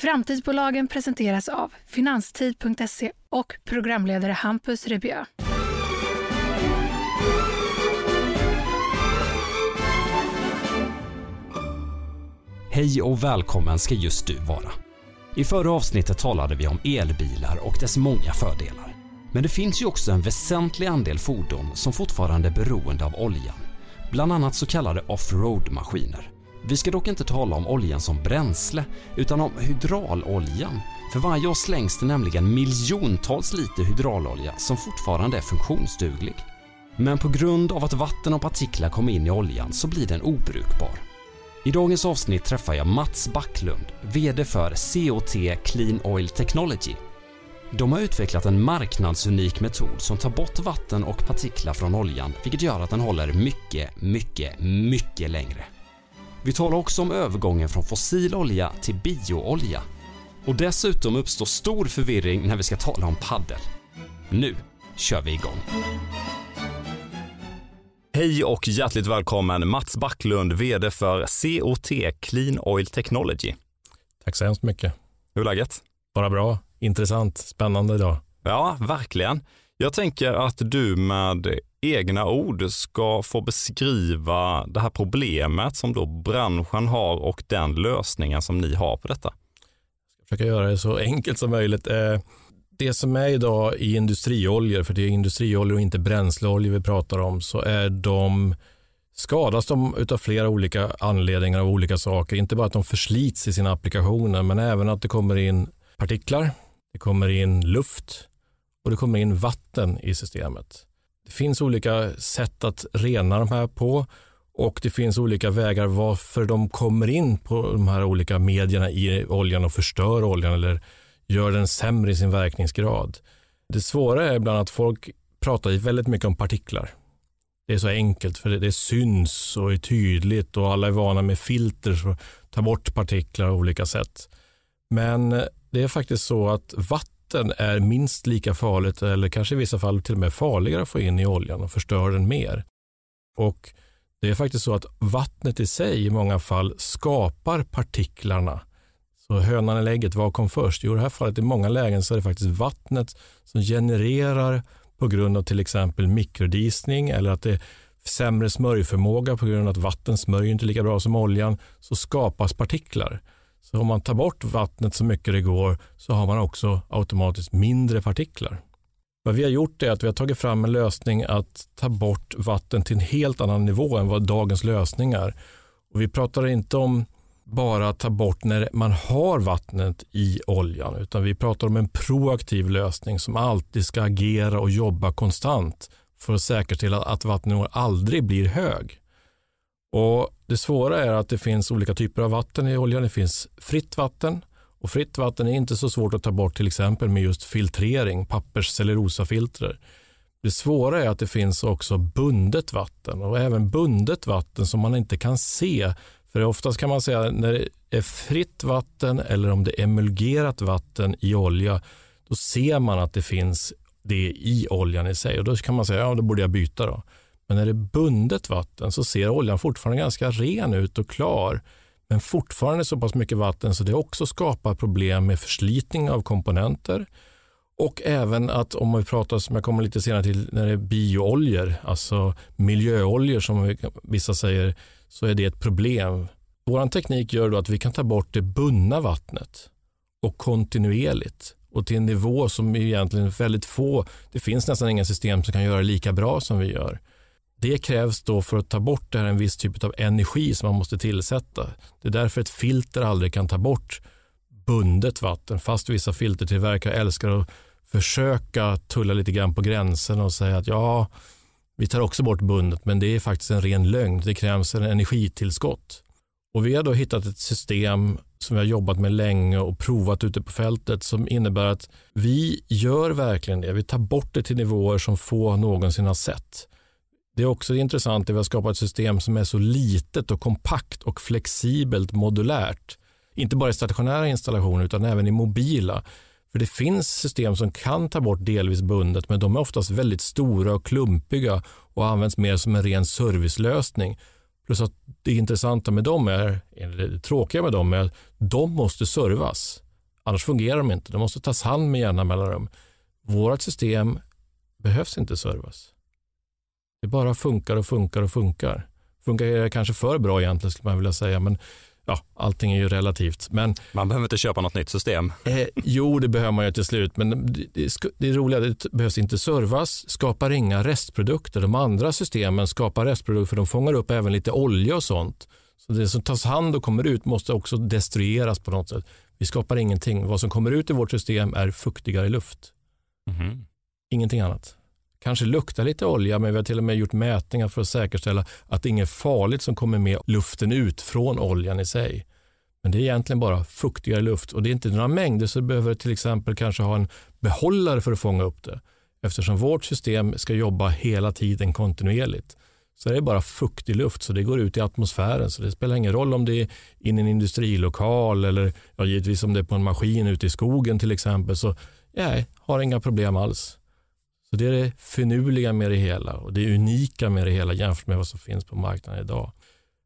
Framtidsbolagen presenteras av Finanstid.se och programledare Hampus Rebjö. Hej och välkommen ska just du vara. I förra avsnittet talade vi om elbilar och dess många fördelar. Men det finns ju också en väsentlig andel fordon som fortfarande är beroende av oljan. Bland annat så kallade offroad-maskiner. Vi ska dock inte tala om oljan som bränsle utan om hydrauloljan. För varje år slängs det nämligen miljontals liter hydraulolja som fortfarande är funktionsduglig. Men på grund av att vatten och partiklar kommer in i oljan så blir den obrukbar. I dagens avsnitt träffar jag Mats Backlund, VD för COT Clean Oil Technology. De har utvecklat en marknadsunik metod som tar bort vatten och partiklar från oljan vilket gör att den håller mycket, mycket, mycket längre. Vi talar också om övergången från fossil olja till bioolja. Och dessutom uppstår stor förvirring när vi ska tala om paddel. Nu kör vi igång. Hej och hjärtligt välkommen Mats Backlund, VD för COT Clean Oil Technology. Tack så hemskt mycket. Hur är läget? Bara bra, intressant, spännande idag. Ja, verkligen. Jag tänker att du med egna ord ska få beskriva det här problemet som då branschen har och den lösningen som ni har på detta. Jag ska försöka göra det så enkelt som möjligt. Eh, det som är idag i industrioljor, för det är industrioljor och inte bränsleoljor vi pratar om, så är de skadas de av flera olika anledningar av olika saker. Inte bara att de förslits i sina applikationer, men även att det kommer in partiklar, det kommer in luft och det kommer in vatten i systemet. Det finns olika sätt att rena de här på och det finns olika vägar varför de kommer in på de här olika medierna i oljan och förstör oljan eller gör den sämre i sin verkningsgrad. Det svåra är ibland att folk pratar väldigt mycket om partiklar. Det är så enkelt för det, syns och är tydligt och alla är vana med filter som tar bort partiklar på olika sätt. Men det är faktiskt så att vatten är minst lika farligt eller kanske i vissa fall till och med farligare att få in i oljan och förstör den mer. Och det är faktiskt så att vattnet i sig i många fall skapar partiklarna så hönan eller ägget, vad kom först? Jo, i det här fallet i många lägen så är det faktiskt vattnet som genererar på grund av till exempel mikrodisning eller att det är sämre smörjförmåga på grund av att vatten smörjer inte lika bra som oljan, så skapas partiklar. Så om man tar bort vattnet så mycket det går så har man också automatiskt mindre partiklar. Vad vi har gjort är att vi har tagit fram en lösning att ta bort vatten till en helt annan nivå än vad dagens lösningar. Och vi pratar inte om bara ta bort när man har vattnet i oljan, utan vi pratar om en proaktiv lösning som alltid ska agera och jobba konstant för att säkerställa att vattennivån aldrig blir hög. Och Det svåra är att det finns olika typer av vatten i oljan. Det finns fritt vatten och fritt vatten är inte så svårt att ta bort till exempel med just filtrering, papperscellulosafilter. Det svåra är att det finns också bundet vatten och även bundet vatten som man inte kan se för oftast kan man säga när det är fritt vatten eller om det är emulgerat vatten i olja, då ser man att det finns det i oljan i sig och då kan man säga ja, då borde jag byta då. Men är det bundet vatten så ser oljan fortfarande ganska ren ut och klar, men fortfarande så pass mycket vatten så det också skapar problem med förslitning av komponenter och även att om vi pratar, som jag kommer lite senare till, när det är biooljor, alltså miljöoljor som vissa säger, så är det ett problem. Vår teknik gör då att vi kan ta bort det bundna vattnet och kontinuerligt och till en nivå som egentligen väldigt få, det finns nästan inga system som kan göra lika bra som vi gör. Det krävs då för att ta bort det här en viss typ av energi som man måste tillsätta. Det är därför ett filter aldrig kan ta bort bundet vatten, fast vissa filtertillverkare älskar att försöka tulla lite grann på gränsen och säga att ja, vi tar också bort bundet, men det är faktiskt en ren lögn. Det krävs en energitillskott. Och vi har då hittat ett system som vi har jobbat med länge och provat ute på fältet som innebär att vi gör verkligen det. Vi tar bort det till nivåer som få någonsin har sett. Det är också intressant att vi har skapat ett system som är så litet och kompakt och flexibelt modulärt. Inte bara i stationära installationer utan även i mobila. För det finns system som kan ta bort delvis bundet, men de är oftast väldigt stora och klumpiga och används mer som en ren servicelösning. Plus att det intressanta med dem är, eller det tråkiga med dem är att de måste servas. Annars fungerar de inte. De måste tas hand med jämna mellanrum. Vårt system behövs inte servas. Det bara funkar och funkar och funkar. Funkar kanske för bra egentligen skulle man vilja säga, men ja, allting är ju relativt. Men, man behöver inte köpa något nytt system. Eh, jo, det behöver man ju till slut, men det, det, det är roliga det behövs inte servas, skapar inga restprodukter. De andra systemen skapar restprodukter för de fångar upp även lite olja och sånt. Så det som tas hand och kommer ut måste också destrueras på något sätt. Vi skapar ingenting. Vad som kommer ut i vårt system är fuktigare luft. Mm. Ingenting annat. Kanske luktar lite olja, men vi har till och med gjort mätningar för att säkerställa att det är inget farligt som kommer med luften ut från oljan i sig. Men det är egentligen bara fuktigare luft och det är inte några mängder så du behöver till exempel kanske ha en behållare för att fånga upp det. Eftersom vårt system ska jobba hela tiden kontinuerligt så det är det bara fuktig luft så det går ut i atmosfären så det spelar ingen roll om det är in i en industrilokal eller ja, givetvis om det är på en maskin ute i skogen till exempel så nej, har inga problem alls. Så det är det finurliga med det hela och det unika med det hela jämfört med vad som finns på marknaden idag.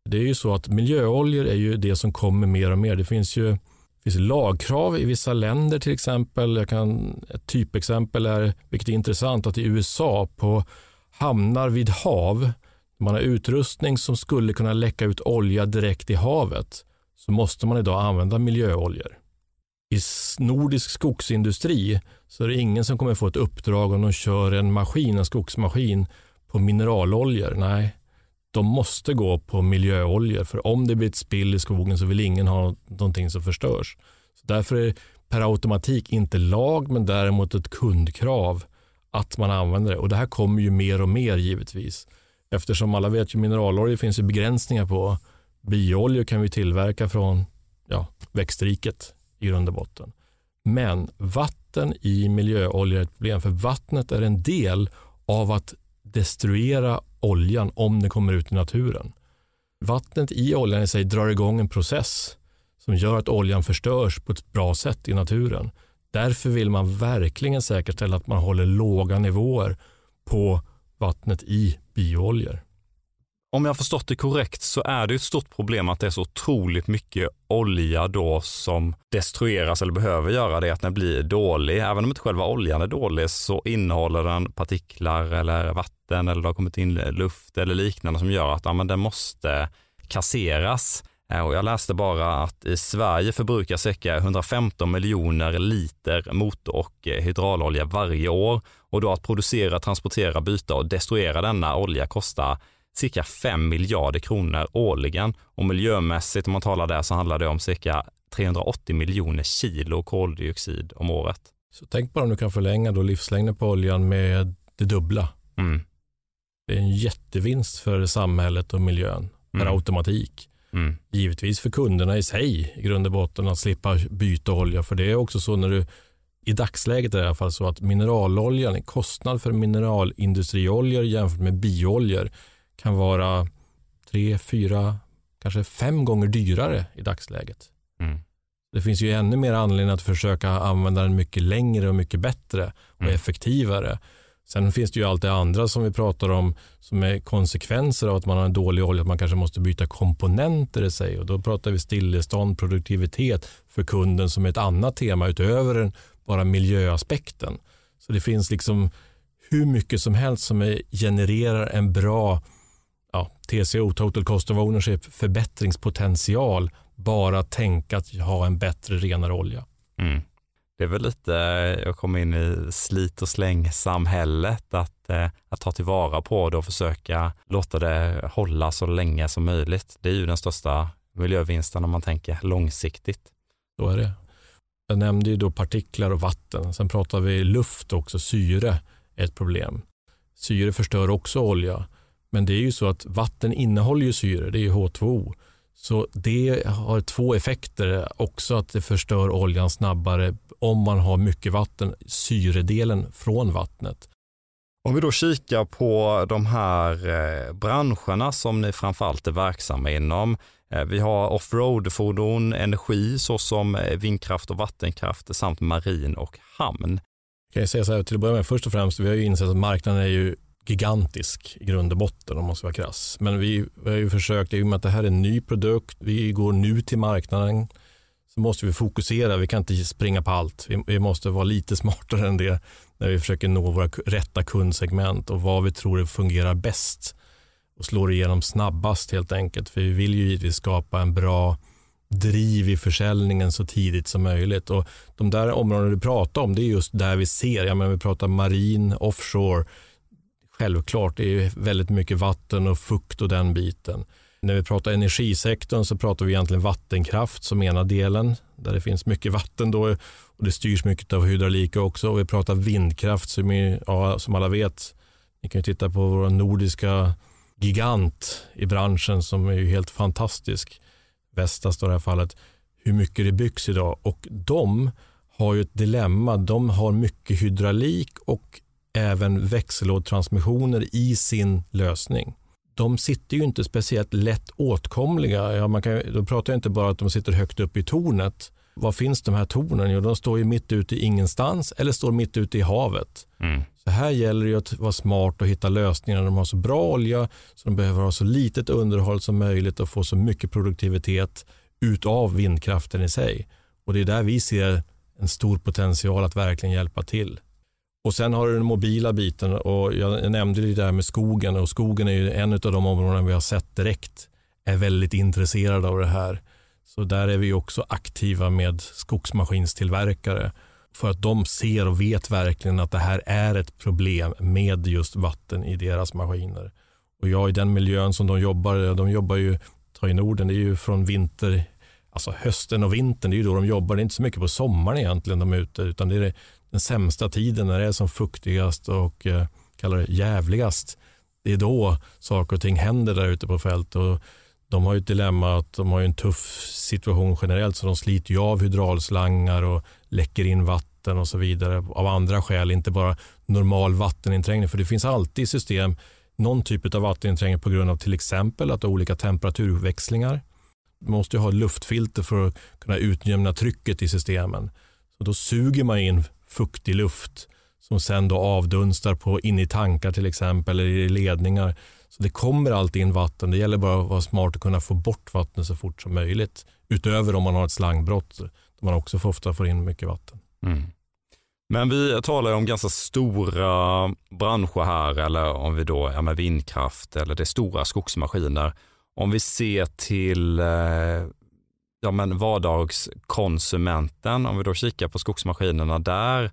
Det är ju så att miljöoljor är ju det som kommer mer och mer. Det finns ju finns lagkrav i vissa länder till exempel. Jag kan, ett typexempel är, vilket är intressant, att i USA på hamnar vid hav, man har utrustning som skulle kunna läcka ut olja direkt i havet, så måste man idag använda miljöoljor. I nordisk skogsindustri så är det ingen som kommer få ett uppdrag om de kör en maskin, en skogsmaskin på mineraloljor. Nej, de måste gå på miljöoljor för om det blir ett spill i skogen så vill ingen ha någonting som förstörs. Så därför är det per automatik inte lag men däremot ett kundkrav att man använder det och det här kommer ju mer och mer givetvis eftersom alla vet ju mineraloljor finns ju begränsningar på. Biooljor kan vi tillverka från ja, växtriket i grund och botten. Men vatten i miljöolja är ett problem för vattnet är en del av att destruera oljan om den kommer ut i naturen. Vattnet i oljan i sig drar igång en process som gör att oljan förstörs på ett bra sätt i naturen. Därför vill man verkligen säkerställa att man håller låga nivåer på vattnet i biooljor om jag förstått det korrekt så är det ett stort problem att det är så otroligt mycket olja då som destrueras eller behöver göra det, att den blir dålig. Även om inte själva oljan är dålig så innehåller den partiklar eller vatten eller det har kommit in luft eller liknande som gör att ja, men den måste kasseras. Eh, och jag läste bara att i Sverige förbrukas cirka 115 miljoner liter motor och hydraulolja varje år och då att producera, transportera, byta och destruera denna olja kostar cirka 5 miljarder kronor årligen och miljömässigt om man talar där så handlar det om cirka 380 miljoner kilo koldioxid om året. Så tänk bara om du kan förlänga då livslängden på oljan med det dubbla. Mm. Det är en jättevinst för samhället och miljön per mm. automatik. Mm. Givetvis för kunderna i sig i grund och botten att slippa byta olja för det är också så när du i dagsläget är det i alla fall så att mineraloljan, kostnad för mineralindustrioljor jämfört med biooljor kan vara tre, fyra, kanske fem gånger dyrare i dagsläget. Mm. Det finns ju ännu mer anledning att försöka använda den mycket längre och mycket bättre och mm. effektivare. Sen finns det ju allt det andra som vi pratar om som är konsekvenser av att man har en dålig olja, att man kanske måste byta komponenter i sig och då pratar vi stillestånd, produktivitet för kunden som är ett annat tema utöver bara miljöaspekten. Så det finns liksom hur mycket som helst som genererar en bra TCO, Total Cost of Ownership, förbättringspotential bara att tänka att ha en bättre, renare olja. Mm. Det är väl lite, jag kommer in i slit och släng-samhället, att, eh, att ta tillvara på det och försöka låta det hålla så länge som möjligt. Det är ju den största miljövinsten om man tänker långsiktigt. Så är det. Jag nämnde ju då partiklar och vatten. Sen pratar vi luft också, syre är ett problem. Syre förstör också olja. Men det är ju så att vatten innehåller ju syre, det är ju H2O. Så det har två effekter. Också att det förstör oljan snabbare om man har mycket vatten, syredelen från vattnet. Om vi då kikar på de här eh, branscherna som ni framförallt är verksamma inom. Eh, vi har offroad-fordon, energi såsom eh, vindkraft och vattenkraft samt marin och hamn. Kan jag säga så här till att börja med, först och främst, vi har ju insett att marknaden är ju gigantisk i grund och botten om man ska vara krass. Men vi, vi har ju försökt, i och med att det här är en ny produkt, vi går nu till marknaden. så måste vi fokusera. Vi kan inte springa på allt. Vi, vi måste vara lite smartare än det när vi försöker nå våra rätta kundsegment och vad vi tror fungerar bäst och slår igenom snabbast helt enkelt. För vi vill ju givetvis skapa en bra driv i försäljningen så tidigt som möjligt. Och de där områdena du pratar om, det är just där vi ser. Ja, men vi pratar marin, offshore. Självklart, det är väldigt mycket vatten och fukt och den biten. När vi pratar energisektorn så pratar vi egentligen vattenkraft som ena delen, där det finns mycket vatten då och det styrs mycket av hydraulik också. Och vi pratar vindkraft som, är, ja, som alla vet, ni kan ju titta på vår nordiska gigant i branschen som är helt fantastisk. Vestas i det här fallet, hur mycket det byggs idag. Och de har ju ett dilemma. De har mycket hydraulik och även växellådtransmissioner i sin lösning. De sitter ju inte speciellt lätt åtkomliga. Ja, man kan, då pratar jag inte bara att de sitter högt upp i tornet. Var finns de här tornen? Jo, de står ju mitt ute i ingenstans eller står mitt ute i havet. Mm. Så här gäller det att vara smart och hitta lösningar. De har så bra olja så de behöver ha så litet underhåll som möjligt och få så mycket produktivitet utav vindkraften i sig. Och Det är där vi ser en stor potential att verkligen hjälpa till. Och Sen har du den mobila biten och jag nämnde det där med skogen och skogen är ju en av de områden vi har sett direkt är väldigt intresserade av det här. Så där är vi också aktiva med skogsmaskinstillverkare för att de ser och vet verkligen att det här är ett problem med just vatten i deras maskiner. Och jag i den miljön som de jobbar, de jobbar ju, ta i Norden, det är ju från vinter, alltså hösten och vintern, det är ju då de jobbar. Det är inte så mycket på sommaren egentligen de är ute, utan det är den sämsta tiden när det är som fuktigast och eh, kallar det jävligast. Det är då saker och ting händer där ute på fält Och de har ju ett dilemma att de har en tuff situation generellt så de sliter ju av hydraulslangar och läcker in vatten och så vidare av andra skäl, inte bara normal vatteninträngning. För det finns alltid i system någon typ av vatteninträngning på grund av till exempel att olika temperaturväxlingar. Man måste ha luftfilter för att kunna utjämna trycket i systemen. Så då suger man in fuktig luft som sen då avdunstar på, in i tankar till exempel eller i ledningar. Så det kommer alltid in vatten. Det gäller bara att vara smart och kunna få bort vattnet så fort som möjligt. Utöver om man har ett slangbrott där man också ofta får in mycket vatten. Mm. Men vi talar om ganska stora branscher här, eller om vi då är med vindkraft eller det är stora skogsmaskiner. Om vi ser till eh, ja, men vardagskonsumenten, om vi då kikar på skogsmaskinerna där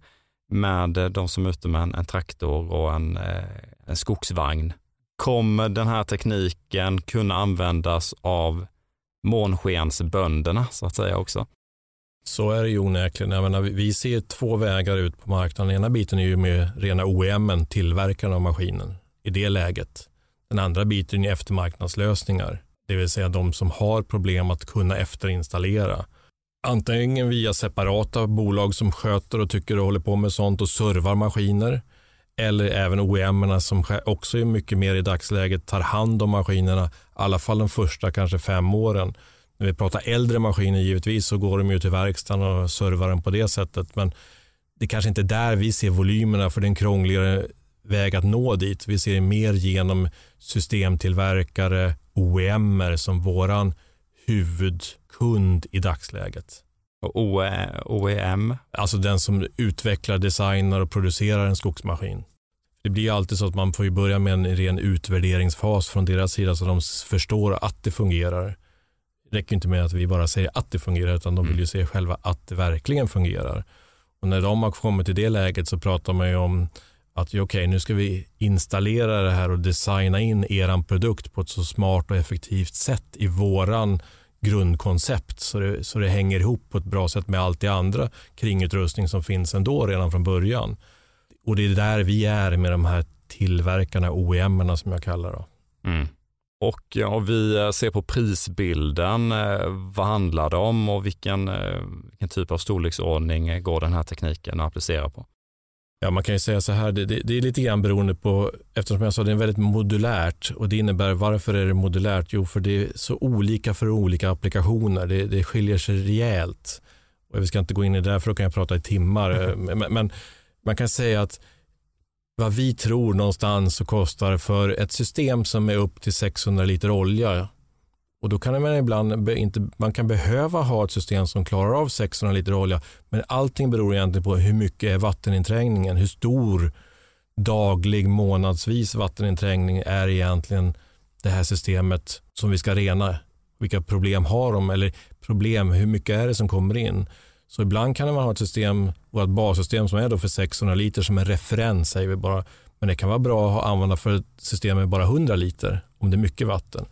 med eh, de som är ute med en, en traktor och en, eh, en skogsvagn. Kommer den här tekniken kunna användas av månskensbönderna så att säga också? Så är det ju onekligen. Jag menar, vi ser två vägar ut på marknaden. ena biten är ju med rena OEM, tillverkaren av maskinen, i det läget. Den andra biten är eftermarknadslösningar, det vill säga de som har problem att kunna efterinstallera. Antingen via separata bolag som sköter och tycker och håller på med sånt och servar maskiner eller även OEM som också är mycket mer i dagsläget tar hand om maskinerna, i alla fall de första kanske fem åren. När vi pratar äldre maskiner givetvis så går de ju till verkstaden och servar den på det sättet. Men det kanske inte är där vi ser volymerna för det är en krångligare väg att nå dit. Vi ser mer genom systemtillverkare, OEM som våran huvudkund i dagsläget. Och OEM? Alltså den som utvecklar, designar och producerar en skogsmaskin. Det blir alltid så att man får börja med en ren utvärderingsfas från deras sida så de förstår att det fungerar. Det räcker inte med att vi bara säger att det fungerar utan de vill ju mm. se själva att det verkligen fungerar. Och när de har kommit till det läget så pratar man ju om att okej, okay, nu ska vi installera det här och designa in er produkt på ett så smart och effektivt sätt i våran grundkoncept så det, så det hänger ihop på ett bra sätt med allt det andra kringutrustning som finns ändå redan från början. Och det är där vi är med de här tillverkarna, OEM som jag kallar det. Mm. Och om vi eh, ser på prisbilden, eh, vad handlar det om och vilken, eh, vilken typ av storleksordning går den här tekniken att applicera på? Ja, man kan ju säga så här, det, det, det, är lite grann beroende på, eftersom jag sa det är väldigt modulärt och det innebär varför är det modulärt? Jo, för det är så olika för olika applikationer. Det, det skiljer sig rejält. Och vi ska inte gå in i det där för då kan jag prata i timmar. Mm. Men, men, man kan säga att vad vi tror någonstans så kostar för ett system som är upp till 600 liter olja och då kan man ibland inte, man kan behöva ha ett system som klarar av 600 liter olja, men allting beror egentligen på hur mycket är vatteninträngningen, hur stor daglig, månadsvis vatteninträngning är egentligen det här systemet som vi ska rena. Vilka problem har de? Eller problem, hur mycket är det som kommer in? Så ibland kan man ha ett system, vårt bassystem som är då för 600 liter som en referens, säger vi bara. Men det kan vara bra att använda för ett system med bara 100 liter om det är mycket vatten.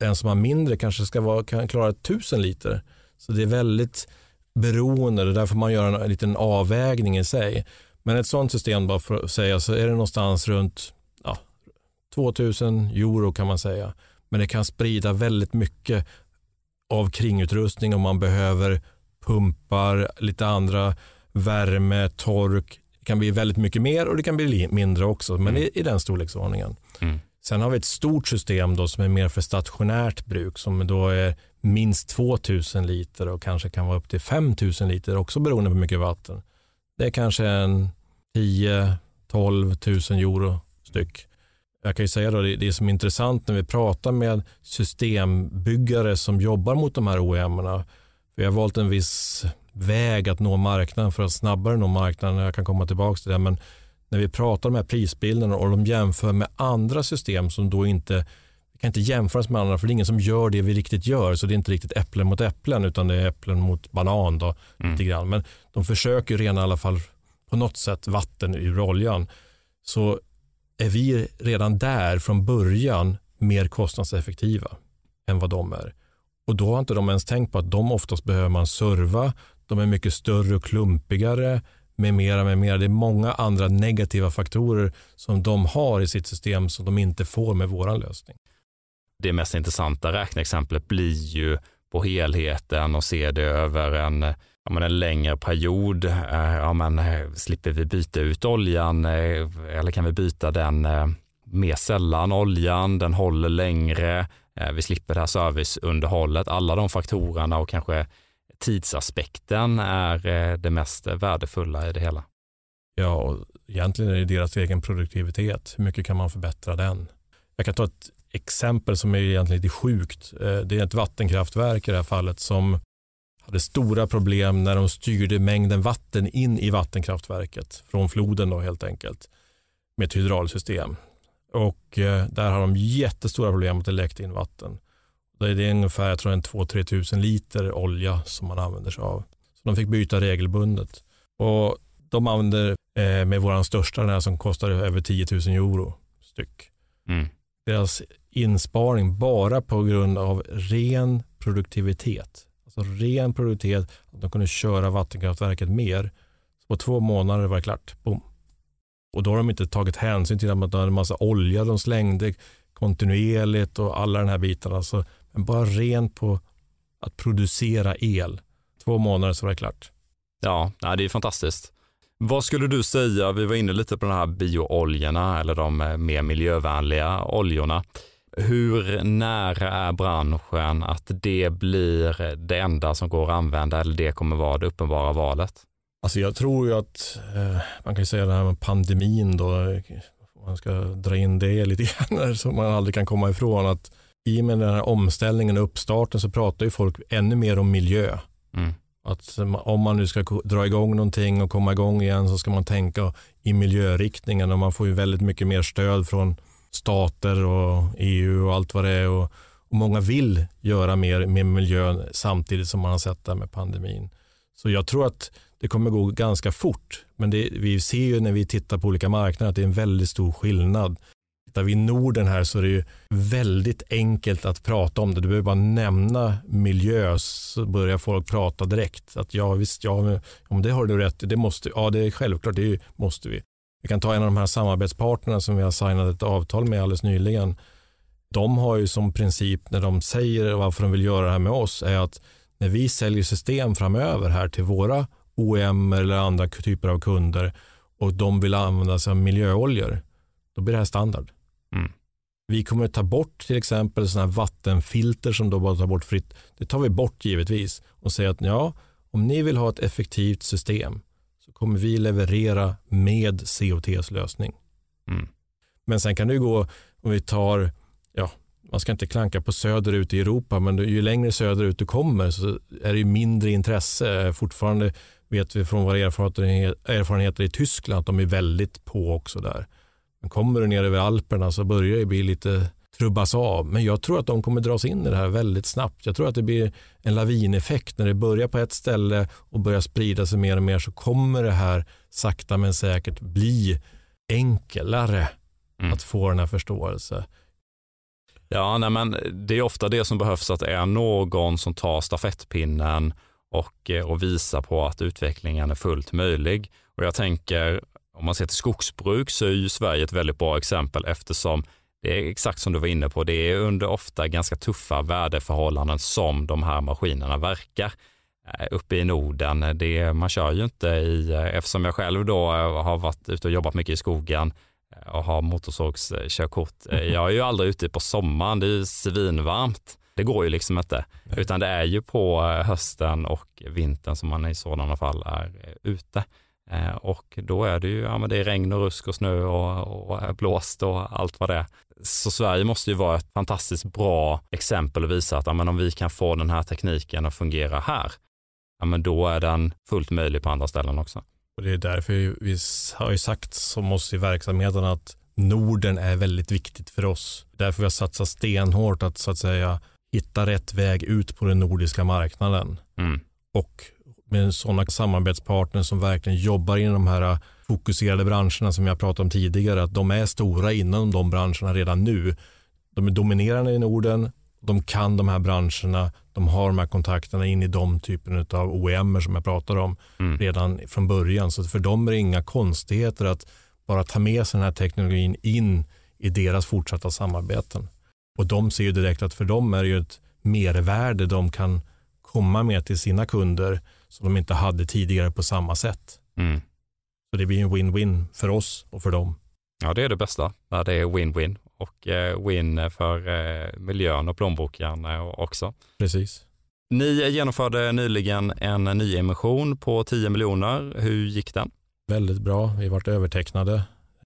Den som har mindre kanske ska vara, kan klara 1000 liter. Så det är väldigt beroende, där får man göra en liten avvägning i sig. Men ett sådant system, bara för att säga, så är det någonstans runt ja, 2000 euro kan man säga. Men det kan sprida väldigt mycket av kringutrustning om man behöver pumpar, lite andra värme, tork. Det kan bli väldigt mycket mer och det kan bli mindre också, men mm. i, i, den storleksordningen. Mm. Sen har vi ett stort system då som är mer för stationärt bruk som då är minst 2000 liter och kanske kan vara upp till 5000 liter också beroende på hur mycket vatten. Det är kanske en 10-12 000 euro styck. Jag kan ju säga då, det, det som är intressant när vi pratar med systembyggare som jobbar mot de här OEM-erna. Vi har valt en viss väg att nå marknaden för att snabbare nå marknaden. Jag kan komma tillbaka till det. Men när vi pratar om de här prisbilderna och de jämför med andra system som då inte kan inte jämföras med andra för det är ingen som gör det vi riktigt gör. Så det är inte riktigt äpplen mot äpplen utan det är äpplen mot banan. Då, mm. lite grann. Men de försöker rena i alla fall på något sätt vatten ur oljan. Så är vi redan där från början mer kostnadseffektiva än vad de är. Och då har inte de ens tänkt på att de oftast behöver man serva. De är mycket större och klumpigare med mera, med mera. Det är många andra negativa faktorer som de har i sitt system som de inte får med vår lösning. Det mest intressanta räkneexemplet blir ju på helheten och se det över en, ja, men en längre period. Eh, ja, men, eh, slipper vi byta ut oljan eh, eller kan vi byta den mer sällan oljan, den håller längre, vi slipper det här serviceunderhållet. Alla de faktorerna och kanske tidsaspekten är eh, det mest värdefulla i det hela. Ja, och egentligen är det deras egen produktivitet. Hur mycket kan man förbättra den? Jag kan ta ett exempel som är egentligen lite sjukt. Eh, det är ett vattenkraftverk i det här fallet som hade stora problem när de styrde mängden vatten in i vattenkraftverket från floden då helt enkelt med ett hydraulsystem. Och eh, där har de jättestora problem att det läckte in vatten. Det är ungefär jag tror en 2-3 tusen liter olja som man använder sig av. Så de fick byta regelbundet. Och de använder eh, med vår största den här som kostar över 10 000 euro styck. Mm. Deras insparing bara på grund av ren produktivitet Alltså ren produktivitet, att de kunde köra vattenkraftverket mer. Så på två månader var det klart. Boom. Och då har de inte tagit hänsyn till att de hade en massa olja de slängde kontinuerligt och alla den här bitarna. Så, men bara rent på att producera el. Två månader så var det klart. Ja, det är fantastiskt. Vad skulle du säga, vi var inne lite på de här biooljorna eller de mer miljövänliga oljorna. Hur nära är branschen att det blir det enda som går att använda eller det kommer vara det uppenbara valet? Alltså jag tror ju att eh, man kan säga det här med pandemin då, man ska dra in det lite grann som man aldrig kan komma ifrån att i och med den här omställningen och uppstarten så pratar ju folk ännu mer om miljö. Mm. Att om man nu ska dra igång någonting och komma igång igen så ska man tänka i miljöriktningen och man får ju väldigt mycket mer stöd från stater och EU och allt vad det är. Och, och många vill göra mer med miljön samtidigt som man har sett det med pandemin. Så jag tror att det kommer gå ganska fort. Men det, vi ser ju när vi tittar på olika marknader att det är en väldigt stor skillnad. Tittar vi i Norden här så är det ju väldigt enkelt att prata om det. Du behöver bara nämna miljö så börjar folk prata direkt. Att ja visst, ja, om det har du rätt det måste, ja det är självklart, det måste vi. Vi kan ta en av de här samarbetspartnerna som vi har signat ett avtal med alldeles nyligen. De har ju som princip när de säger varför de vill göra det här med oss är att när vi säljer system framöver här till våra OEM eller andra typer av kunder och de vill använda sig av miljöoljor, då blir det här standard. Vi kommer att ta bort till exempel sådana vattenfilter som då bara tar bort fritt. Det tar vi bort givetvis och säger att ja, om ni vill ha ett effektivt system kommer vi leverera med COTs lösning. Mm. Men sen kan det gå, om vi tar, ja, man ska inte klanka på söderut i Europa, men ju längre söderut du kommer så är det ju mindre intresse. Fortfarande vet vi från våra erfarenheter i Tyskland att de är väldigt på också där. Men kommer du ner över Alperna så börjar det bli lite trubbas av. Men jag tror att de kommer dras in i det här väldigt snabbt. Jag tror att det blir en lavineffekt. När det börjar på ett ställe och börjar sprida sig mer och mer så kommer det här sakta men säkert bli enklare mm. att få den här förståelsen. Ja, nej, men det är ofta det som behövs, att det är någon som tar stafettpinnen och, eh, och visar på att utvecklingen är fullt möjlig. Och jag tänker, om man ser till skogsbruk så är ju Sverige ett väldigt bra exempel eftersom det är exakt som du var inne på, det är under ofta ganska tuffa väderförhållanden som de här maskinerna verkar eh, uppe i Norden. Det, man kör ju inte i, eh, eftersom jag själv då har varit ute och jobbat mycket i skogen och har motorsågskörkort. Jag är ju aldrig ute på sommaren, det är ju svinvarmt. Det går ju liksom inte, utan det är ju på hösten och vintern som man i sådana fall är ute. Eh, och då är det ju ja, men det är regn och rusk och snö och, och blåst och allt vad det är. Så Sverige måste ju vara ett fantastiskt bra exempel och visa att ja, men om vi kan få den här tekniken att fungera här, ja, men då är den fullt möjlig på andra ställen också. Och det är därför vi har ju sagt som oss i verksamheten att Norden är väldigt viktigt för oss. Därför vi har satsat stenhårt att så att säga hitta rätt väg ut på den nordiska marknaden. Mm. Och med sådana samarbetspartners som verkligen jobbar inom de här fokuserade branscherna som jag pratade om tidigare, att de är stora inom de branscherna redan nu. De är dominerande i Norden, de kan de här branscherna, de har de här kontakterna in i de typen av OEM som jag pratade om mm. redan från början. Så för dem är det inga konstigheter att bara ta med sig den här teknologin in i deras fortsatta samarbeten. Och de ser ju direkt att för dem är det ju ett mervärde de kan komma med till sina kunder som de inte hade tidigare på samma sätt. Mm. Så det blir en win-win för oss och för dem. Ja, det är det bästa, när det är win-win och eh, win för eh, miljön och plånboken eh, också. Precis. Ni genomförde nyligen en nyemission på 10 miljoner. Hur gick den? Väldigt bra. Vi varit övertecknade.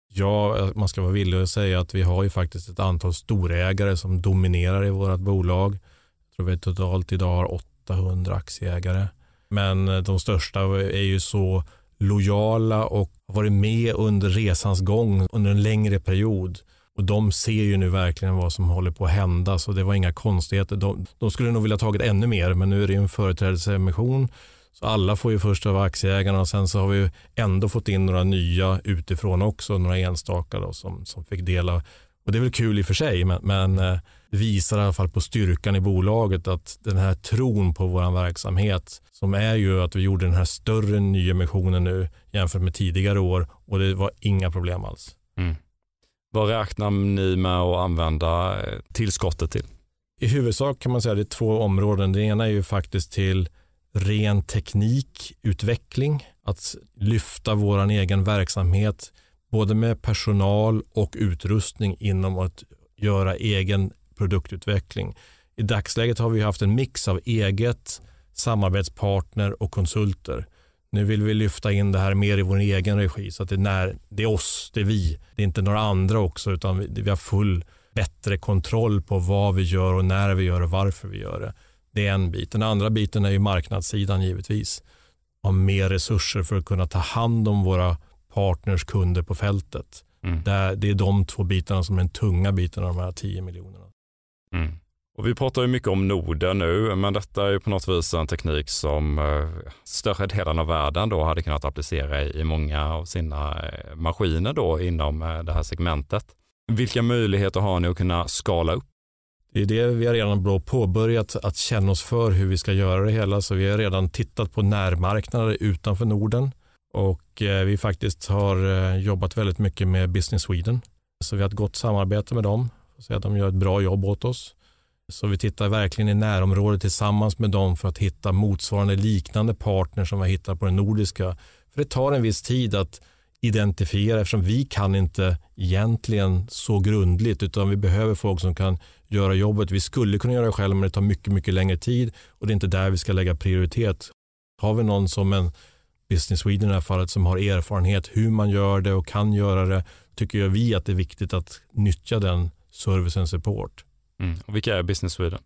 Ja, man ska vara villig att säga att vi har ju faktiskt ett antal storägare som dominerar i vårt bolag. Jag tror vi totalt idag har 800 aktieägare. Men eh, de största är ju så lojala och har varit med under resans gång under en längre period. Och De ser ju nu verkligen vad som håller på att hända så det var inga konstigheter. De, de skulle nog vilja tagit ännu mer men nu är det en företrädesemission så alla får ju först av aktieägarna och sen så har vi ändå fått in några nya utifrån också, några enstaka då, som, som fick dela. Och det är väl kul i och för sig men, men eh, visar i alla fall på styrkan i bolaget att den här tron på vår verksamhet som är ju att vi gjorde den här större nyemissionen nu jämfört med tidigare år och det var inga problem alls. Mm. Vad räknar ni med att använda eh, tillskottet till? I huvudsak kan man säga att det är två områden. Det ena är ju faktiskt till ren teknikutveckling, att lyfta vår egen verksamhet både med personal och utrustning inom att göra egen produktutveckling. I dagsläget har vi haft en mix av eget, samarbetspartner och konsulter. Nu vill vi lyfta in det här mer i vår egen regi så att det är, när, det är oss, det är vi. Det är inte några andra också utan vi, vi har full bättre kontroll på vad vi gör och när vi gör och varför vi gör det. Det är en bit. Den andra biten är ju marknadssidan givetvis. Ha mer resurser för att kunna ta hand om våra partners, kunder på fältet. Mm. Det är de två bitarna som är den tunga biten av de här 10 miljonerna. Mm. Och vi pratar ju mycket om Norden nu, men detta är ju på något vis en teknik som eh, större delen av världen då hade kunnat applicera i många av sina eh, maskiner då inom eh, det här segmentet. Vilka möjligheter har ni att kunna skala upp? Det är det vi har redan påbörjat att känna oss för hur vi ska göra det hela. Så vi har redan tittat på närmarknader utanför Norden och vi faktiskt har jobbat väldigt mycket med Business Sweden. Så vi har ett gott samarbete med dem så att de gör ett bra jobb åt oss. Så vi tittar verkligen i närområdet tillsammans med dem för att hitta motsvarande liknande partner som vi hittar på den nordiska. För det tar en viss tid att identifiera eftersom vi kan inte egentligen så grundligt utan vi behöver folk som kan göra jobbet. Vi skulle kunna göra det själva men det tar mycket, mycket längre tid och det är inte där vi ska lägga prioritet. Har vi någon som en Business Sweden i det här fallet som har erfarenhet hur man gör det och kan göra det tycker vi att det är viktigt att nyttja den servicen support. Mm. Och vilka är Business Sweden?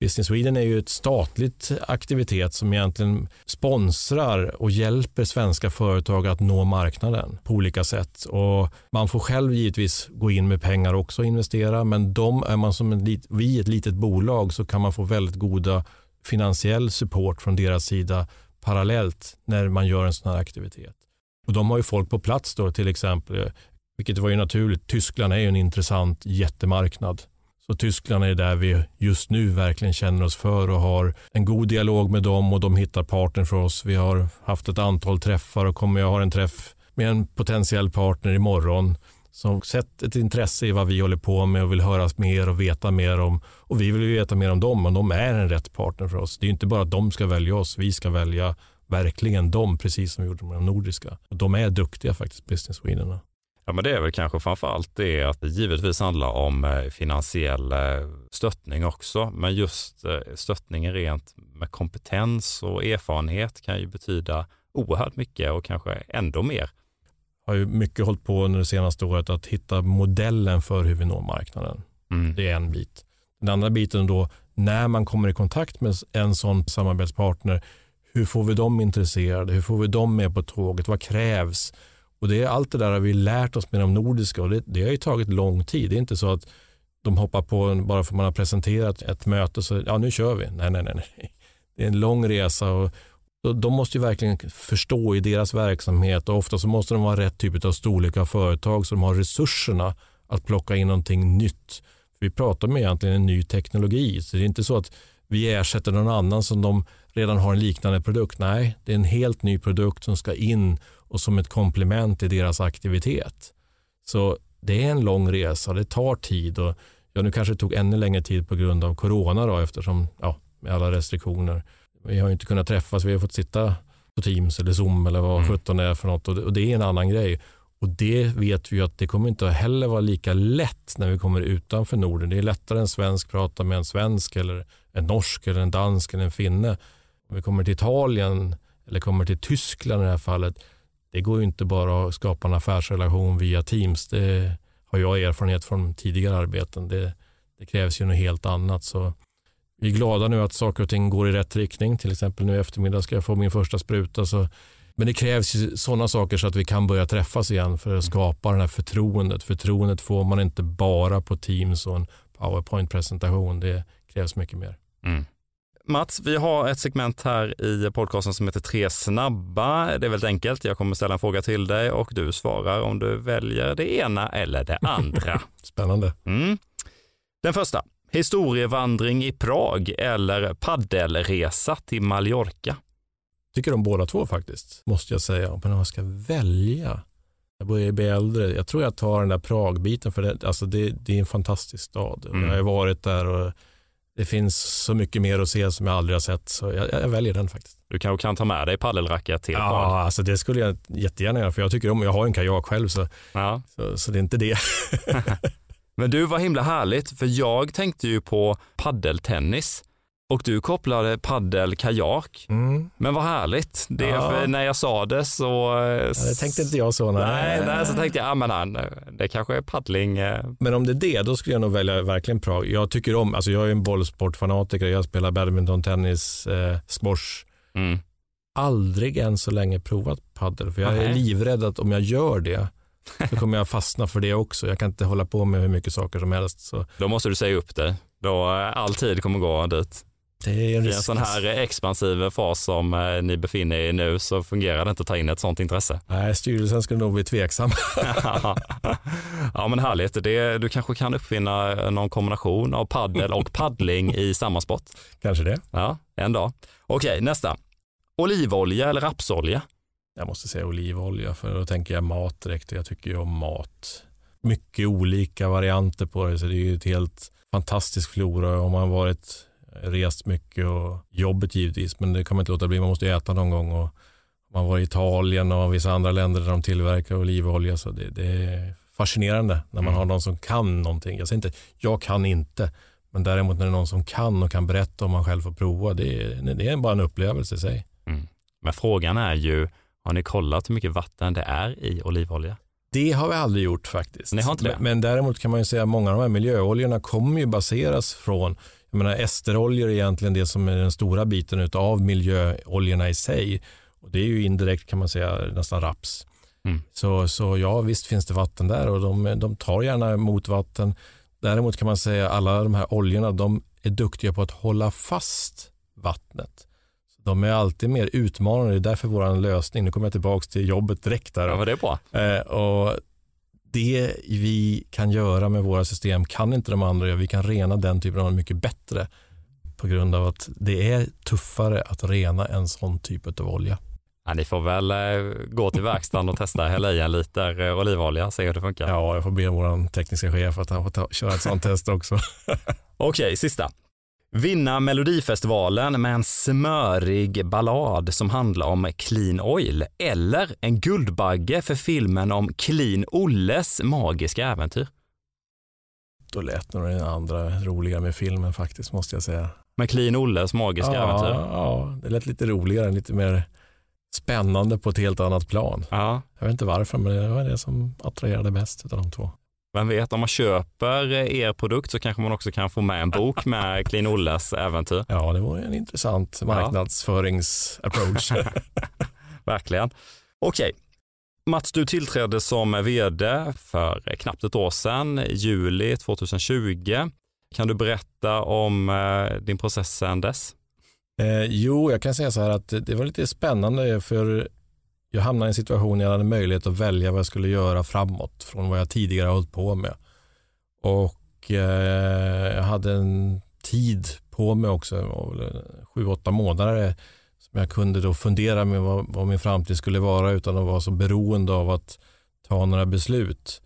Business Sweden är ju ett statligt aktivitet som egentligen sponsrar och hjälper svenska företag att nå marknaden på olika sätt. Och man får själv givetvis gå in med pengar också och investera men de är man som en, vi ett litet bolag så kan man få väldigt goda finansiell support från deras sida parallellt när man gör en sån här aktivitet. Och de har ju folk på plats då till exempel, vilket var ju naturligt. Tyskland är ju en intressant jättemarknad så Tyskland är där vi just nu verkligen känner oss för och har en god dialog med dem och de hittar partner för oss. Vi har haft ett antal träffar och kommer jag ha en träff med en potentiell partner imorgon som sett ett intresse i vad vi håller på med och vill höra mer och veta mer om. Och vi vill veta mer om dem och de är en rätt partner för oss. Det är inte bara att de ska välja oss, vi ska välja verkligen dem, precis som vi gjorde med de nordiska. De är duktiga faktiskt, Business Sweden. Ja, men det är väl kanske framför allt det att det givetvis handlar om eh, finansiell eh, stöttning också, men just eh, stöttningen rent med kompetens och erfarenhet kan ju betyda oerhört mycket och kanske ändå mer. Jag har ju mycket hållit på under det senaste året att hitta modellen för hur vi når marknaden. Mm. Det är en bit. Den andra biten då, när man kommer i kontakt med en sån samarbetspartner, hur får vi dem intresserade? Hur får vi dem med på tåget? Vad krävs? Och det Allt det där har vi lärt oss med de nordiska och det, det har ju tagit lång tid. Det är inte så att de hoppar på en bara för att man har presenterat ett möte så ja nu kör vi. Nej, nej, nej. nej. Det är en lång resa och, och de måste ju verkligen förstå i deras verksamhet och ofta så måste de vara rätt typ av storlek av företag så de har resurserna att plocka in någonting nytt. Vi pratar om egentligen en ny teknologi så det är inte så att vi ersätter någon annan som de redan har en liknande produkt. Nej, det är en helt ny produkt som ska in och som ett komplement i deras aktivitet. Så det är en lång resa, det tar tid och ja, nu kanske det tog ännu längre tid på grund av corona då, eftersom ja, med alla restriktioner. Vi har inte kunnat träffas, vi har fått sitta på Teams eller Zoom eller vad mm. sjutton det är för något och det, och det är en annan grej. Och det vet vi att det kommer inte heller vara lika lätt när vi kommer utanför Norden. Det är lättare en svensk prata med en svensk eller en norsk eller en dansk eller en finne. Om vi kommer till Italien eller kommer till Tyskland i det här fallet det går ju inte bara att skapa en affärsrelation via Teams. Det har jag erfarenhet från tidigare arbeten. Det, det krävs ju något helt annat. Så vi är glada nu att saker och ting går i rätt riktning. Till exempel nu i eftermiddag ska jag få min första spruta. Så, men det krävs ju sådana saker så att vi kan börja träffas igen för att skapa det här förtroendet. Förtroendet får man inte bara på Teams och en PowerPoint-presentation. Det krävs mycket mer. Mm. Mats, vi har ett segment här i podcasten som heter Tre snabba. Det är väldigt enkelt. Jag kommer ställa en fråga till dig och du svarar om du väljer det ena eller det andra. Spännande. Mm. Den första. Historievandring i Prag eller paddelresa till Mallorca? Tycker om båda två faktiskt, måste jag säga. Men om jag ska välja. Jag börjar bli äldre. Jag tror jag tar den där Pragbiten för det, alltså det, det är en fantastisk stad. Mm. Jag har varit där och det finns så mycket mer att se som jag aldrig har sett, så jag, jag väljer den faktiskt. Du kanske kan ta med dig paddelracket till Ja, alltså det skulle jag jättegärna göra, för jag tycker om, jag har en kajak själv, så, ja. så, så det är inte det. Men du, var himla härligt, för jag tänkte ju på paddeltennis och du kopplade paddel kajak. Mm. Men vad härligt. Det ja. när jag sa det så... Ja, det tänkte inte jag så. Nej, nej, nej så tänkte jag, ja men han, det kanske är paddling. Eh. Men om det är det, då skulle jag nog välja verkligen Prag. Jag tycker om, alltså jag är en bollsportfanatiker, jag spelar badminton, tennis, eh, squash. Mm. Aldrig än så länge provat paddel, för jag är nej. livrädd att om jag gör det så kommer jag fastna för det också. Jag kan inte hålla på med hur mycket saker som helst. Så. Då måste du säga upp det. Då eh, all tid kommer gå dit. I en sån här expansiv fas som eh, ni befinner er i nu så fungerar det inte att ta in ett sånt intresse. Nej, styrelsen skulle nog bli tveksam. ja, men härligt. Det, du kanske kan uppfinna någon kombination av paddel och paddling i samma sport. Kanske det. Ja, en dag. Okej, nästa. Olivolja eller rapsolja? Jag måste säga olivolja, för då tänker jag mat direkt jag tycker ju om mat. Mycket olika varianter på det, så det är ju ett helt fantastisk flora. Om man varit rest mycket och jobbet givetvis, men det kan man inte låta bli. Man måste äta någon gång. Och man var i Italien och vissa andra länder där de tillverkar olivolja. Så det, det är fascinerande när man mm. har någon som kan någonting. Jag säger inte, jag kan inte. Men däremot när det är någon som kan och kan berätta om man själv får prova, det är, det är bara en upplevelse i sig. Mm. Men frågan är ju, har ni kollat hur mycket vatten det är i olivolja? Det har vi aldrig gjort faktiskt. Men, men däremot kan man ju säga att många av de här miljöoljorna kommer ju baseras från jag menar, esteroljor är egentligen det som är den stora biten av miljöoljorna i sig. Och det är ju indirekt kan man säga nästan raps. Mm. Så, så ja, visst finns det vatten där och de, de tar gärna emot vatten. Däremot kan man säga att alla de här oljorna de är duktiga på att hålla fast vattnet. De är alltid mer utmanande, det är därför vår lösning, nu kommer jag tillbaka till jobbet direkt där. Ja, var det bra. Eh, och det vi kan göra med våra system kan inte de andra göra. Vi kan rena den typen av mycket bättre på grund av att det är tuffare att rena en sån typ av olja. Ja, ni får väl eh, gå till verkstaden och testa hälla i en liter eh, olivolja, se hur det funkar. Ja, jag får be vår tekniska chef att han får ta, köra ett sånt test också. Okej, sista. Vinna Melodifestivalen med en smörig ballad som handlar om Clean Oil eller en Guldbagge för filmen om Clean Olles magiska äventyr. Då lät nog den andra roligare med filmen faktiskt, måste jag säga. Med Clean Olles magiska ja, äventyr? Ja, det lät lite roligare, lite mer spännande på ett helt annat plan. Ja. Jag vet inte varför, men det var det som attraherade bäst av de två. Vem vet, om man köper er produkt så kanske man också kan få med en bok med Clean Olles äventyr. Ja, det vore en intressant marknadsföringsapproach. Verkligen. Okej, Mats, du tillträdde som vd för knappt ett år sedan, juli 2020. Kan du berätta om eh, din process sedan dess? Eh, jo, jag kan säga så här att det var lite spännande för jag hamnade i en situation där jag hade möjlighet att välja vad jag skulle göra framåt från vad jag tidigare hållit på med. Och eh, jag hade en tid på mig också, sju, åtta månader som jag kunde då fundera med vad, vad, min framtid skulle vara utan att vara så beroende av att ta några beslut.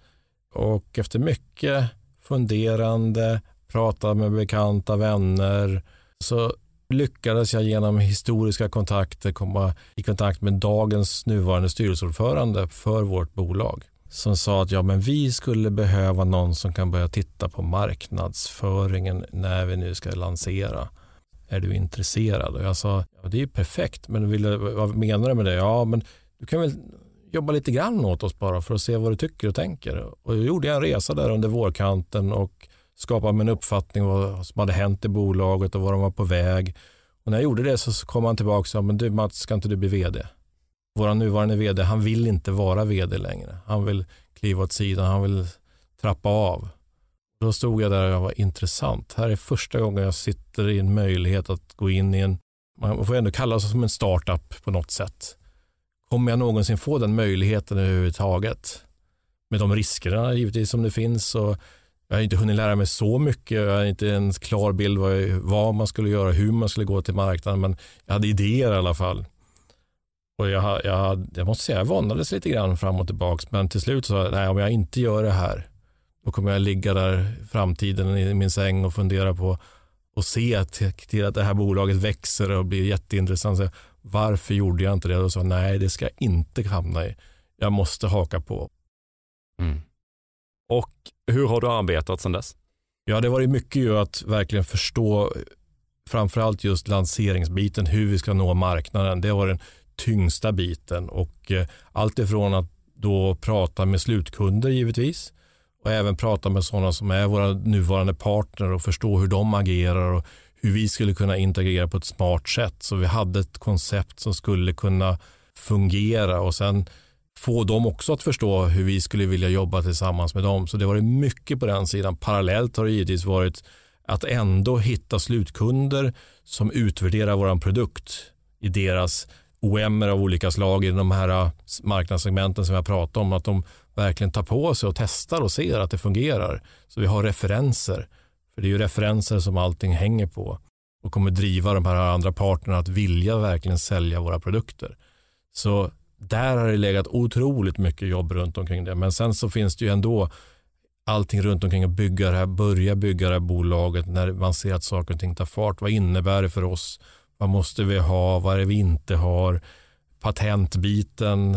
Och efter mycket funderande, prata med bekanta vänner, så lyckades jag genom historiska kontakter komma i kontakt med dagens nuvarande styrelseordförande för vårt bolag som sa att ja, men vi skulle behöva någon som kan börja titta på marknadsföringen när vi nu ska lansera. Är du intresserad? Och jag sa, ja, det är perfekt, men vill, vad menar du med det? Ja, men du kan väl jobba lite grann åt oss bara för att se vad du tycker och tänker. Och då gjorde jag en resa där under vårkanten och skapade mig en uppfattning om vad som hade hänt i bolaget och var de var på väg. Och när jag gjorde det så kom han tillbaka och sa, men du Mats, ska inte du bli vd? Vår nuvarande vd, han vill inte vara vd längre. Han vill kliva åt sidan, han vill trappa av. Då stod jag där och jag var intressant. Här är första gången jag sitter i en möjlighet att gå in i en, man får ändå kalla det som en startup på något sätt. Kommer jag någonsin få den möjligheten överhuvudtaget? Med de riskerna givetvis som det finns och jag har inte hunnit lära mig så mycket. Jag har inte en klar bild vad, vad man skulle göra, hur man skulle gå till marknaden, men jag hade idéer i alla fall. Och jag, jag, jag måste säga, jag våndades lite grann fram och tillbaka, men till slut så, nej, om jag inte gör det här, då kommer jag ligga där framtiden i min säng och fundera på och se till att det här bolaget växer och blir jätteintressant. Så varför gjorde jag inte det? Och så nej, det ska jag inte hamna i. Jag måste haka på. Mm. Och hur har du arbetat sedan dess? Ja, det var ju mycket ju att verkligen förstå framförallt just lanseringsbiten, hur vi ska nå marknaden. Det var den tyngsta biten och eh, allt ifrån att då prata med slutkunder givetvis och även prata med sådana som är våra nuvarande partner och förstå hur de agerar och hur vi skulle kunna integrera på ett smart sätt. Så vi hade ett koncept som skulle kunna fungera och sen få dem också att förstå hur vi skulle vilja jobba tillsammans med dem. Så det har varit mycket på den sidan. Parallellt har det givetvis varit att ändå hitta slutkunder som utvärderar vår produkt i deras OM av olika slag i de här marknadssegmenten som jag pratade om. Att de verkligen tar på sig och testar och ser att det fungerar. Så vi har referenser. För det är ju referenser som allting hänger på och kommer driva de här andra parterna att vilja verkligen sälja våra produkter. Så där har det legat otroligt mycket jobb runt omkring det. Men sen så finns det ju ändå allting runt omkring att bygga det här, börja bygga det här bolaget när man ser att saker och ting tar fart. Vad innebär det för oss? Vad måste vi ha? Vad är det vi inte har? Patentbiten,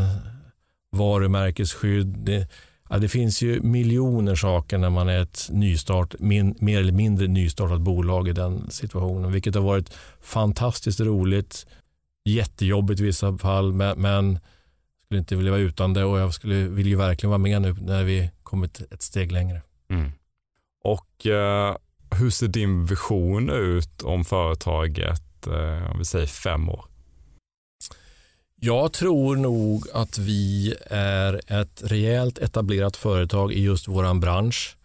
varumärkesskydd. Det, ja, det finns ju miljoner saker när man är ett nystart, min, mer eller mindre nystartat bolag i den situationen, vilket har varit fantastiskt roligt jättejobbigt i vissa fall, men, men skulle inte vilja vara utan det och jag skulle, vill ju verkligen vara med nu när vi kommit ett steg längre. Mm. Och eh, hur ser din vision ut om företaget, eh, om vi säger fem år? Jag tror nog att vi är ett rejält etablerat företag i just vår bransch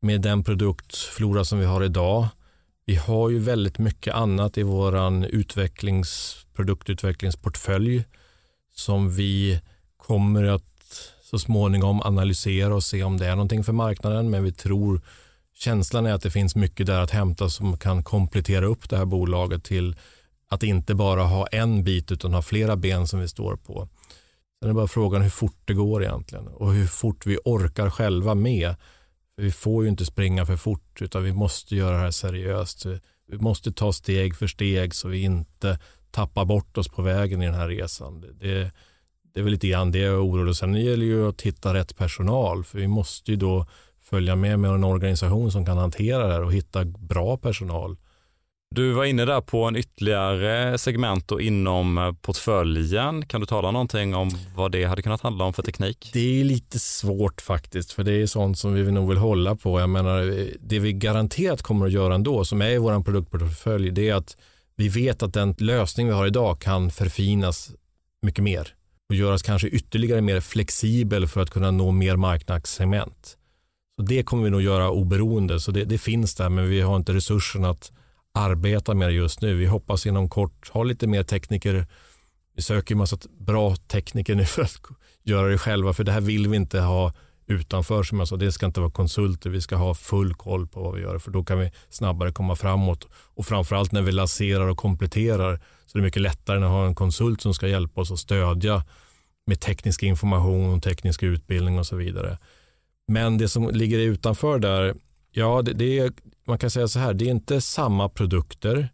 med den produktflora som vi har idag. Vi har ju väldigt mycket annat i vår utvecklings, produktutvecklingsportfölj som vi kommer att så småningom analysera och se om det är någonting för marknaden. Men vi tror känslan är att det finns mycket där att hämta som kan komplettera upp det här bolaget till att inte bara ha en bit utan ha flera ben som vi står på. Sen är bara frågan hur fort det går egentligen och hur fort vi orkar själva med. Vi får ju inte springa för fort utan vi måste göra det här seriöst. Vi måste ta steg för steg så vi inte tappar bort oss på vägen i den här resan. Det, det är väl lite grann det jag är orolig. Sen gäller ju att hitta rätt personal för vi måste ju då följa med med en organisation som kan hantera det här och hitta bra personal. Du var inne där på en ytterligare segment och inom eh, portföljen. Kan du tala någonting om vad det hade kunnat handla om för teknik? Det är lite svårt faktiskt, för det är sånt som vi nog vill hålla på. Jag menar, det vi garanterat kommer att göra ändå, som är i vår produktportfölj, det är att vi vet att den lösning vi har idag kan förfinas mycket mer och göras kanske ytterligare mer flexibel för att kunna nå mer marknadssegment. Så det kommer vi nog göra oberoende, så det, det finns där, men vi har inte resurserna att arbeta med det just nu. Vi hoppas inom kort ha lite mer tekniker. Vi söker en massa bra tekniker nu för att göra det själva, för det här vill vi inte ha utanför. Som jag sa, det ska inte vara konsulter, vi ska ha full koll på vad vi gör, för då kan vi snabbare komma framåt. Och framförallt när vi lanserar och kompletterar så är det mycket lättare när vi har en konsult som ska hjälpa oss att stödja med teknisk information, teknisk utbildning och så vidare. Men det som ligger utanför där, ja, det, det är man kan säga så här, det är inte samma produkter,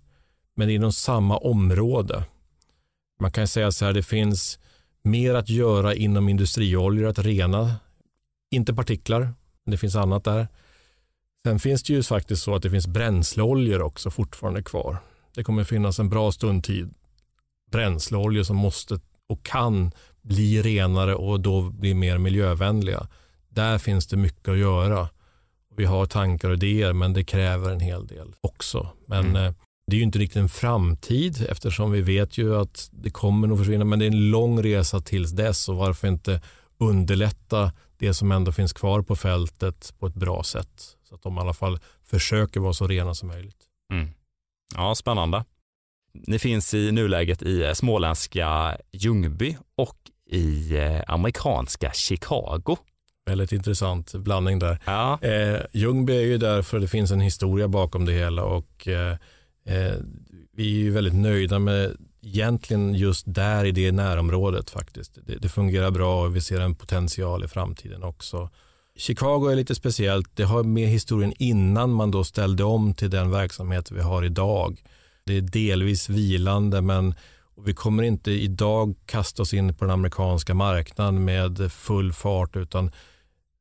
men inom samma område. Man kan säga så här, det finns mer att göra inom industrioljor, att rena, inte partiklar, men det finns annat där. Sen finns det ju faktiskt så att det finns bränsleoljor också fortfarande kvar. Det kommer finnas en bra stund tid bränsleoljor som måste och kan bli renare och då bli mer miljövänliga. Där finns det mycket att göra. Vi har tankar och idéer men det kräver en hel del också. Men mm. Eh, det är ju inte riktigt en framtid eftersom vi vet ju att det kommer nog försvinna men det är en lång resa tills dess och varför inte underlätta det som ändå finns kvar på fältet på ett bra sätt så att de i alla fall försöker vara så rena som möjligt. Mm. Ja, spännande. Ni finns i nuläget i eh, småländska Ljungby och i eh, amerikanska Chicago. Väldigt intressant blandning där. Ja. Eh, Ljungby är ju där för det finns en historia bakom det hela och eh, eh, vi är ju väldigt nöjda med egentligen just där i det närområdet faktiskt. Det, det, fungerar bra och vi ser en potential i framtiden också. Chicago är lite speciellt. Det har med historien innan man då ställde om till den verksamhet vi har idag. Det är delvis vilande men vi kommer inte idag kasta oss in på den amerikanska marknaden med full fart utan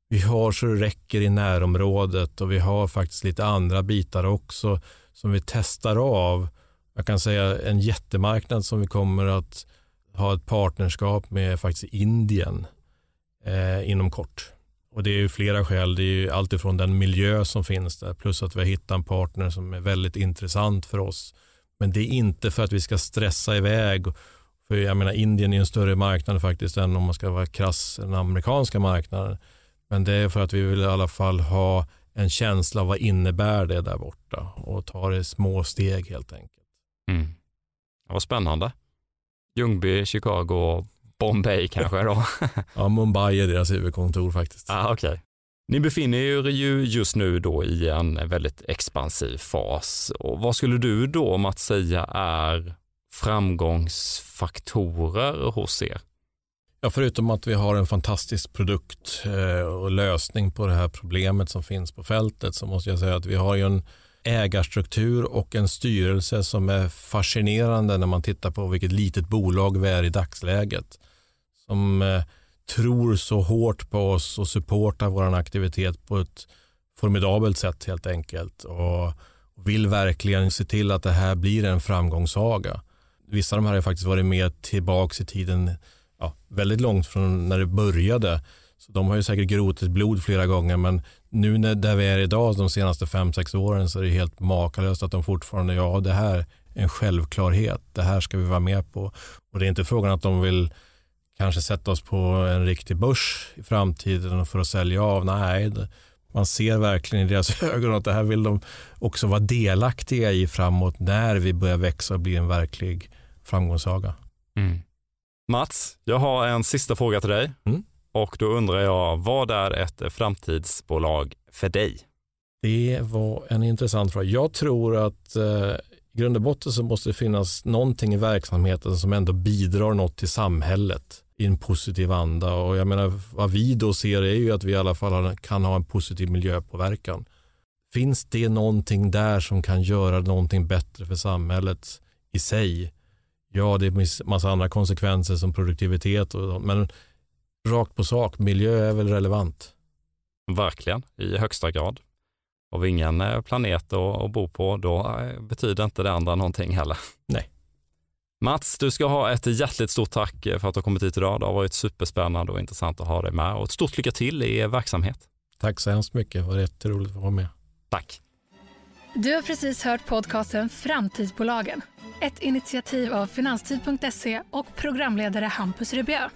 vi har så det räcker i närområdet och vi har faktiskt lite andra bitar också som vi testar av. Jag kan säga en jättemarknad som vi kommer att ha ett partnerskap med faktiskt Indien eh, inom kort. Och Det är ju flera skäl. Det är ju alltifrån den miljö som finns där plus att vi har hittat en partner som är väldigt intressant för oss. Men det är inte för att vi ska stressa iväg. För jag menar Indien är en större marknad faktiskt än om man ska vara krass den amerikanska marknaden. Men det är för att vi vill i alla fall ha en känsla av vad innebär det där borta och ta det små steg helt enkelt. Mm. Vad spännande. Ljungby, Chicago, Bombay kanske då? ja, Mumbai är deras huvudkontor faktiskt. Ah, okay. Ni befinner er ju just nu då i en väldigt expansiv fas. Och vad skulle du då, Mats, säga är framgångsfaktorer hos er? Ja, förutom att vi har en fantastisk produkt eh, och lösning på det här problemet som finns på fältet så måste jag säga att vi har ju en ägarstruktur och en styrelse som är fascinerande när man tittar på vilket litet bolag vi är i dagsläget. Som eh, tror så hårt på oss och supportar vår aktivitet på ett formidabelt sätt helt enkelt och vill verkligen se till att det här blir en framgångssaga. Vissa av de här har faktiskt varit med tillbaka i tiden ja, väldigt långt från när det började. Så de har ju säkert grotit blod flera gånger men nu när, där vi är idag de senaste fem sex åren så är det helt makalöst att de fortfarande, ja det här är en självklarhet, det här ska vi vara med på. Och det är inte frågan att de vill kanske sätta oss på en riktig börs i framtiden för att sälja av. Nej, man ser verkligen i deras ögon att det här vill de också vara delaktiga i framåt när vi börjar växa och bli en verklig framgångssaga. Mm. Mats, jag har en sista fråga till dig mm och då undrar jag, vad är ett framtidsbolag för dig? Det var en intressant fråga. Jag tror att eh, i grund och botten så måste det finnas någonting i verksamheten som ändå bidrar något till samhället i en positiv anda. Och jag menar, vad vi då ser är ju att vi i alla fall kan ha en positiv miljöpåverkan. Finns det någonting där som kan göra någonting bättre för samhället i sig? Ja, det är massa andra konsekvenser som produktivitet och men rakt på sak, miljö är väl relevant? Verkligen, i högsta grad. Har vi ingen eh, planet att bo på, då eh, betyder inte det andra någonting heller. Nej. Mats, du ska ha ett hjärtligt stort tack för att du har kommit hit idag. Det har varit superspännande och intressant att ha dig med och ett stort lycka till i er verksamhet. Tack så hemskt mycket. Det var jätteroligt att vara med. Tack. Du har precis hört podcasten Framtidsbolagen. Ett initiativ av Finanstid.se och programledare Hampus Rebjö.